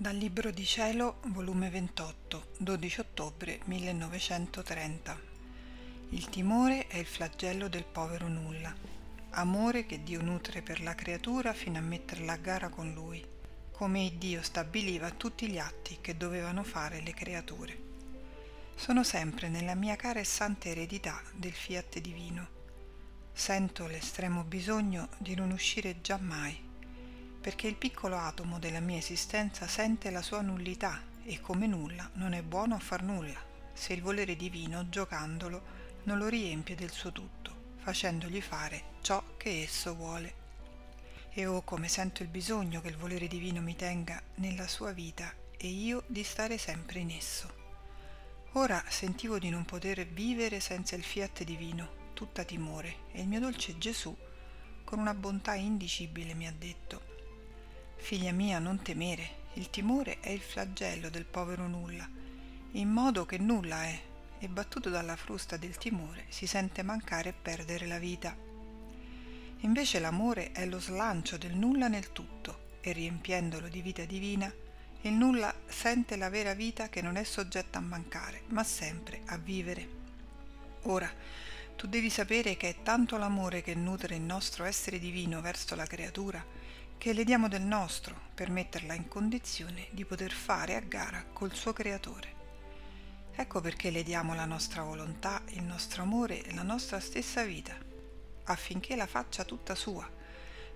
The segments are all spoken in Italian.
Dal Libro di Cielo, volume 28, 12 ottobre 1930. Il timore è il flagello del povero nulla, amore che Dio nutre per la creatura fino a metterla a gara con Lui, come Dio stabiliva tutti gli atti che dovevano fare le creature. Sono sempre nella mia cara e santa eredità del fiat divino. Sento l'estremo bisogno di non uscire giammai perché il piccolo atomo della mia esistenza sente la sua nullità e come nulla non è buono a far nulla, se il volere divino, giocandolo, non lo riempie del suo tutto, facendogli fare ciò che esso vuole. E oh come sento il bisogno che il volere divino mi tenga nella sua vita e io di stare sempre in esso. Ora sentivo di non poter vivere senza il fiat divino, tutta timore, e il mio dolce Gesù, con una bontà indicibile, mi ha detto, Figlia mia, non temere, il timore è il flagello del povero nulla, in modo che nulla è, e battuto dalla frusta del timore si sente mancare e perdere la vita. Invece l'amore è lo slancio del nulla nel tutto, e riempiendolo di vita divina, il nulla sente la vera vita che non è soggetta a mancare, ma sempre a vivere. Ora, tu devi sapere che è tanto l'amore che nutre il nostro essere divino verso la creatura, che le diamo del nostro per metterla in condizione di poter fare a gara col suo creatore. Ecco perché le diamo la nostra volontà, il nostro amore e la nostra stessa vita, affinché la faccia tutta sua,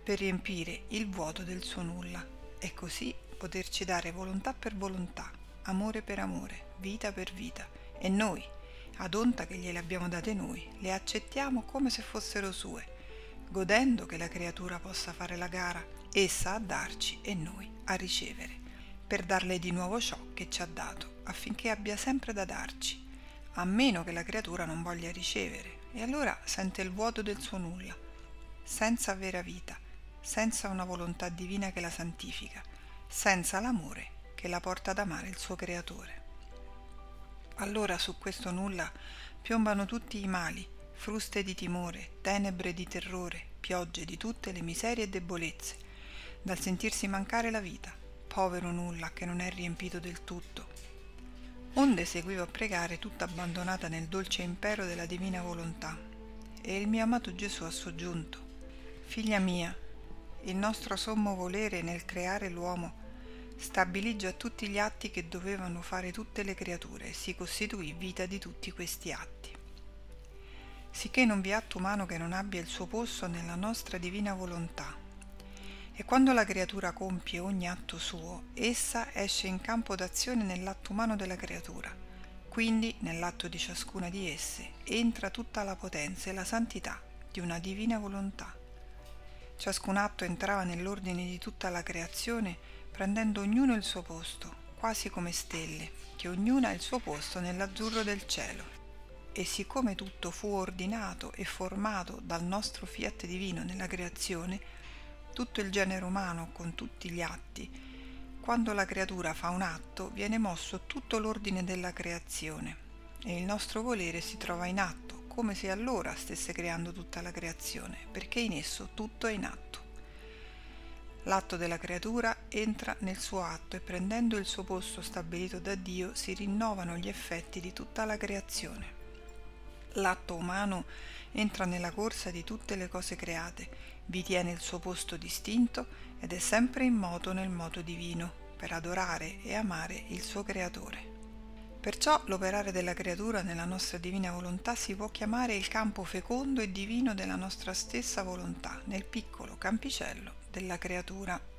per riempire il vuoto del suo nulla e così poterci dare volontà per volontà, amore per amore, vita per vita, e noi, ad onta che gliele abbiamo date noi, le accettiamo come se fossero sue, godendo che la creatura possa fare la gara essa a darci e noi a ricevere, per darle di nuovo ciò che ci ha dato, affinché abbia sempre da darci, a meno che la creatura non voglia ricevere, e allora sente il vuoto del suo nulla, senza vera vita, senza una volontà divina che la santifica, senza l'amore che la porta ad amare il suo creatore. Allora su questo nulla piombano tutti i mali, fruste di timore, tenebre di terrore, piogge di tutte le miserie e debolezze, dal sentirsi mancare la vita, povero nulla che non è riempito del tutto. Onde seguivo a pregare tutta abbandonata nel dolce impero della divina volontà, e il mio amato Gesù ha soggiunto, Figlia mia, il nostro sommo volere nel creare l'uomo stabilì già tutti gli atti che dovevano fare tutte le creature e si costituì vita di tutti questi atti. Sicché non vi è atto umano che non abbia il suo posto nella nostra divina volontà, e quando la creatura compie ogni atto suo, essa esce in campo d'azione nell'atto umano della creatura. Quindi, nell'atto di ciascuna di esse, entra tutta la potenza e la santità di una divina volontà. Ciascun atto entrava nell'ordine di tutta la creazione, prendendo ognuno il suo posto, quasi come stelle, che ognuna ha il suo posto nell'azzurro del cielo. E siccome tutto fu ordinato e formato dal nostro fiat divino nella creazione, tutto il genere umano con tutti gli atti. Quando la creatura fa un atto viene mosso tutto l'ordine della creazione e il nostro volere si trova in atto, come se allora stesse creando tutta la creazione, perché in esso tutto è in atto. L'atto della creatura entra nel suo atto e prendendo il suo posto stabilito da Dio si rinnovano gli effetti di tutta la creazione. L'atto umano entra nella corsa di tutte le cose create vi tiene il suo posto distinto ed è sempre in moto nel moto divino, per adorare e amare il suo creatore. Perciò l'operare della creatura nella nostra divina volontà si può chiamare il campo fecondo e divino della nostra stessa volontà, nel piccolo campicello della creatura.